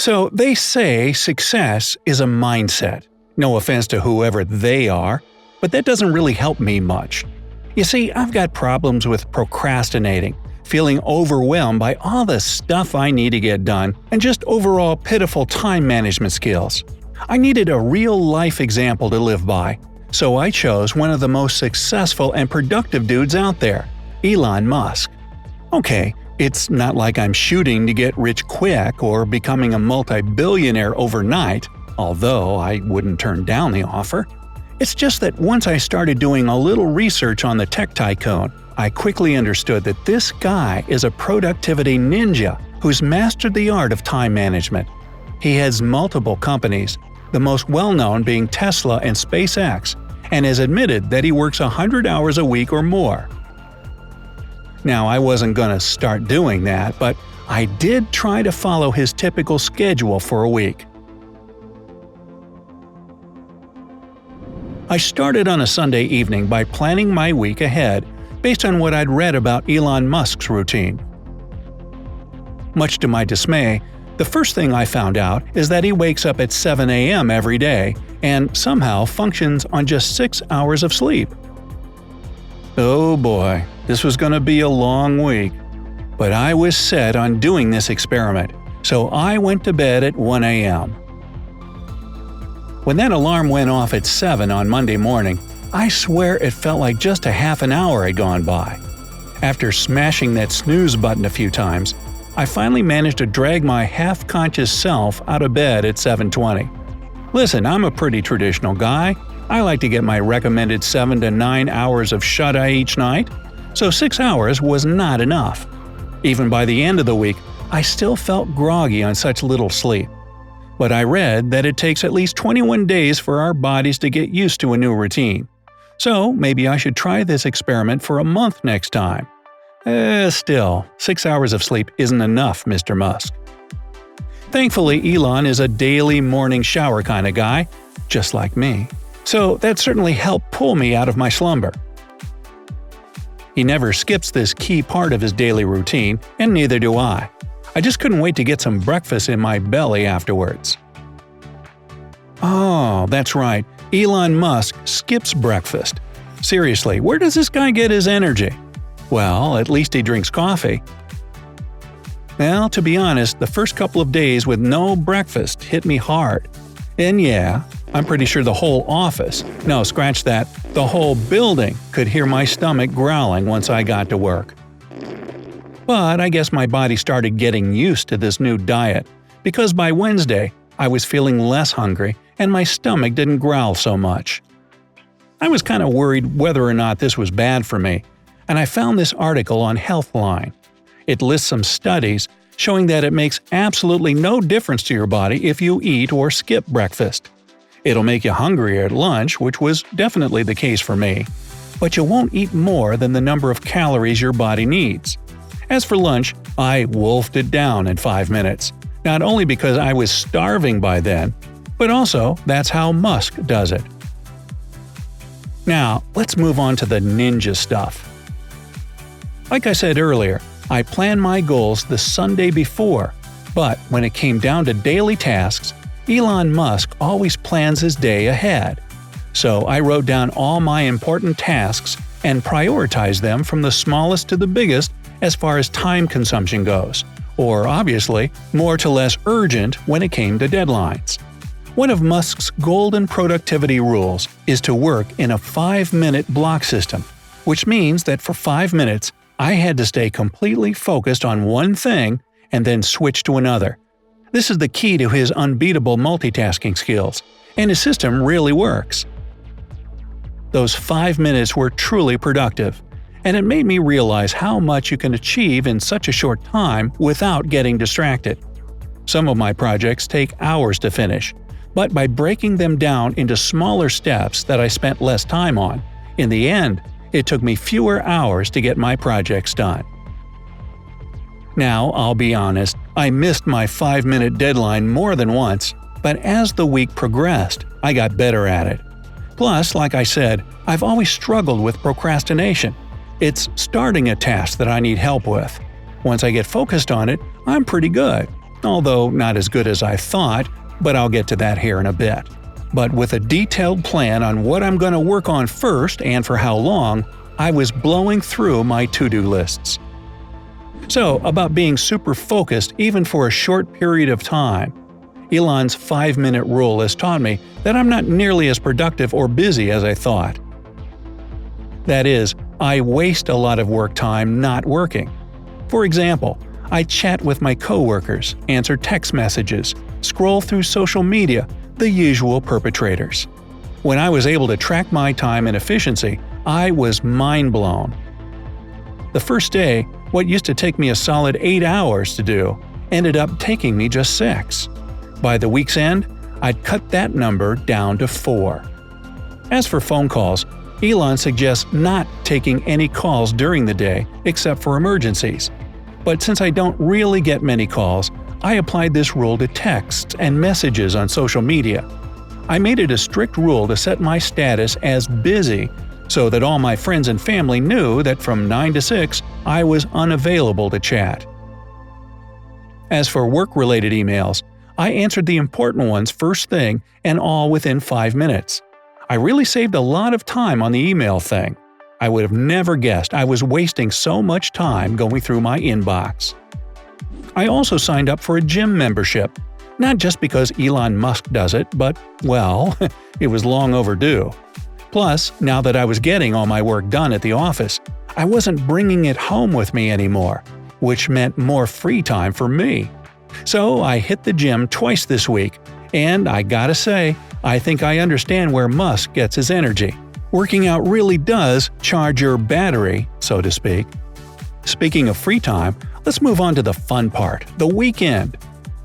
So they say success is a mindset. No offense to whoever they are, but that doesn't really help me much. You see, I've got problems with procrastinating, feeling overwhelmed by all the stuff I need to get done, and just overall pitiful time management skills. I needed a real life example to live by, so I chose one of the most successful and productive dudes out there, Elon Musk. Okay, it's not like I'm shooting to get rich quick or becoming a multi billionaire overnight, although I wouldn't turn down the offer. It's just that once I started doing a little research on the tech tycoon, I quickly understood that this guy is a productivity ninja who's mastered the art of time management. He has multiple companies, the most well known being Tesla and SpaceX, and has admitted that he works 100 hours a week or more. Now, I wasn't going to start doing that, but I did try to follow his typical schedule for a week. I started on a Sunday evening by planning my week ahead based on what I'd read about Elon Musk's routine. Much to my dismay, the first thing I found out is that he wakes up at 7 a.m. every day and somehow functions on just 6 hours of sleep. Oh boy, this was going to be a long week. But I was set on doing this experiment, so I went to bed at 1 a.m. When that alarm went off at 7 on Monday morning, I swear it felt like just a half an hour had gone by. After smashing that snooze button a few times, I finally managed to drag my half-conscious self out of bed at 7:20. Listen, I'm a pretty traditional guy. I like to get my recommended 7 to 9 hours of shut-eye each night, so 6 hours was not enough. Even by the end of the week, I still felt groggy on such little sleep. But I read that it takes at least 21 days for our bodies to get used to a new routine. So maybe I should try this experiment for a month next time. Eh, still, six hours of sleep isn't enough, Mr. Musk. Thankfully, Elon is a daily morning shower kind of guy, just like me. So that certainly helped pull me out of my slumber. He never skips this key part of his daily routine, and neither do I. I just couldn't wait to get some breakfast in my belly afterwards. Oh, that's right. Elon Musk skips breakfast. Seriously, where does this guy get his energy? Well, at least he drinks coffee. Well, to be honest, the first couple of days with no breakfast hit me hard. And yeah, I'm pretty sure the whole office, no, scratch that, the whole building could hear my stomach growling once I got to work. But I guess my body started getting used to this new diet, because by Wednesday, I was feeling less hungry and my stomach didn't growl so much. I was kind of worried whether or not this was bad for me, and I found this article on Healthline. It lists some studies showing that it makes absolutely no difference to your body if you eat or skip breakfast. It'll make you hungrier at lunch, which was definitely the case for me, but you won't eat more than the number of calories your body needs. As for lunch, I wolfed it down in 5 minutes, not only because I was starving by then, but also, that's how Musk does it. Now, let's move on to the ninja stuff. Like I said earlier, I planned my goals the Sunday before, but when it came down to daily tasks, Elon Musk always plans his day ahead. So I wrote down all my important tasks and prioritized them from the smallest to the biggest as far as time consumption goes, or obviously, more to less urgent when it came to deadlines. One of Musk's golden productivity rules is to work in a 5 minute block system, which means that for 5 minutes, I had to stay completely focused on one thing and then switch to another. This is the key to his unbeatable multitasking skills, and his system really works. Those 5 minutes were truly productive, and it made me realize how much you can achieve in such a short time without getting distracted. Some of my projects take hours to finish, but by breaking them down into smaller steps that I spent less time on, in the end, it took me fewer hours to get my projects done. Now, I'll be honest, I missed my 5 minute deadline more than once, but as the week progressed, I got better at it. Plus, like I said, I've always struggled with procrastination. It's starting a task that I need help with. Once I get focused on it, I'm pretty good. although not as good as I thought, but I'll get to that here in a bit. But with a detailed plan on what I'm going to work on first and for how long, I was blowing through my to do lists. So, about being super focused even for a short period of time. Elon's 5 minute rule has taught me that I'm not nearly as productive or busy as I thought. That is, I waste a lot of work time not working. For example, I chat with my coworkers, answer text messages, scroll through social media, the usual perpetrators. When I was able to track my time and efficiency, I was mind blown. The first day, what used to take me a solid 8 hours to do ended up taking me just 6. By the week's end, I'd cut that number down to 4. As for phone calls, Elon suggests not taking any calls during the day except for emergencies. But since I don't really get many calls, I applied this rule to texts and messages on social media. I made it a strict rule to set my status as busy so that all my friends and family knew that from 9 to 6 I was unavailable to chat. As for work related emails, I answered the important ones first thing and all within 5 minutes. I really saved a lot of time on the email thing. I would have never guessed I was wasting so much time going through my inbox. I also signed up for a gym membership, not just because Elon Musk does it, but, well, it was long overdue. Plus, now that I was getting all my work done at the office, I wasn't bringing it home with me anymore, which meant more free time for me. So I hit the gym twice this week, and I gotta say, I think I understand where Musk gets his energy. Working out really does charge your battery, so to speak. Speaking of free time, let's move on to the fun part the weekend.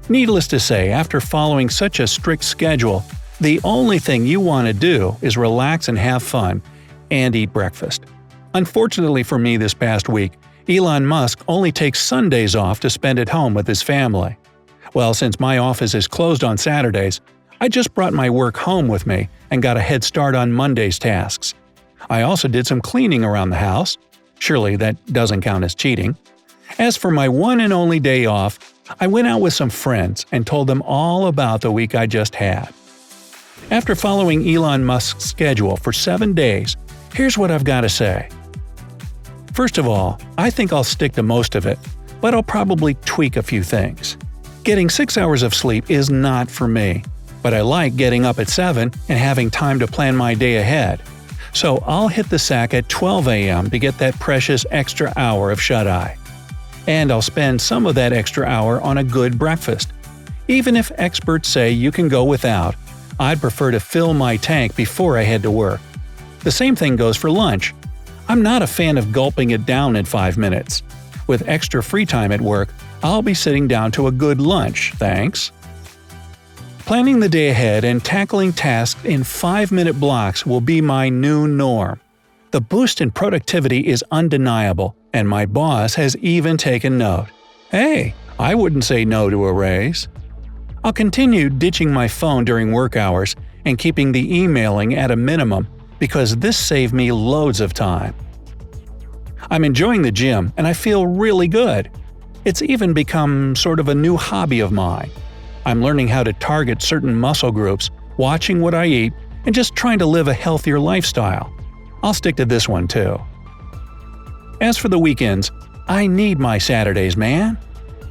Needless to say, after following such a strict schedule, the only thing you want to do is relax and have fun and eat breakfast. Unfortunately for me this past week, Elon Musk only takes Sundays off to spend at home with his family. Well, since my office is closed on Saturdays, I just brought my work home with me and got a head start on Monday's tasks. I also did some cleaning around the house. Surely that doesn't count as cheating. As for my one and only day off, I went out with some friends and told them all about the week I just had. After following Elon Musk's schedule for seven days, here's what I've got to say. First of all, I think I'll stick to most of it, but I'll probably tweak a few things. Getting six hours of sleep is not for me but I like getting up at 7 and having time to plan my day ahead. So I'll hit the sack at 12 a.m. to get that precious extra hour of shut eye. And I'll spend some of that extra hour on a good breakfast. Even if experts say you can go without, I'd prefer to fill my tank before I head to work. The same thing goes for lunch. I'm not a fan of gulping it down in 5 minutes. With extra free time at work, I'll be sitting down to a good lunch, thanks. Planning the day ahead and tackling tasks in 5 minute blocks will be my new norm. The boost in productivity is undeniable, and my boss has even taken note. Hey, I wouldn't say no to a raise. I'll continue ditching my phone during work hours and keeping the emailing at a minimum because this saved me loads of time. I'm enjoying the gym and I feel really good. It's even become sort of a new hobby of mine. I'm learning how to target certain muscle groups, watching what I eat, and just trying to live a healthier lifestyle. I'll stick to this one too. As for the weekends, I need my Saturdays, man.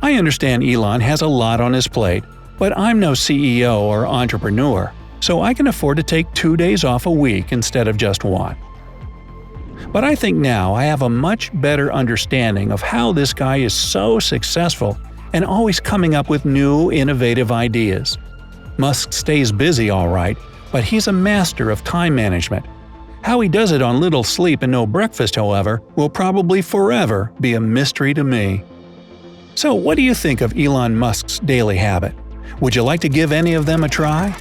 I understand Elon has a lot on his plate, but I'm no CEO or entrepreneur, so I can afford to take two days off a week instead of just one. But I think now I have a much better understanding of how this guy is so successful and always coming up with new, innovative ideas. Musk stays busy all right, but he's a master of time management. How he does it on little sleep and no breakfast, however, will probably forever be a mystery to me. So, what do you think of Elon Musk's daily habit? Would you like to give any of them a try?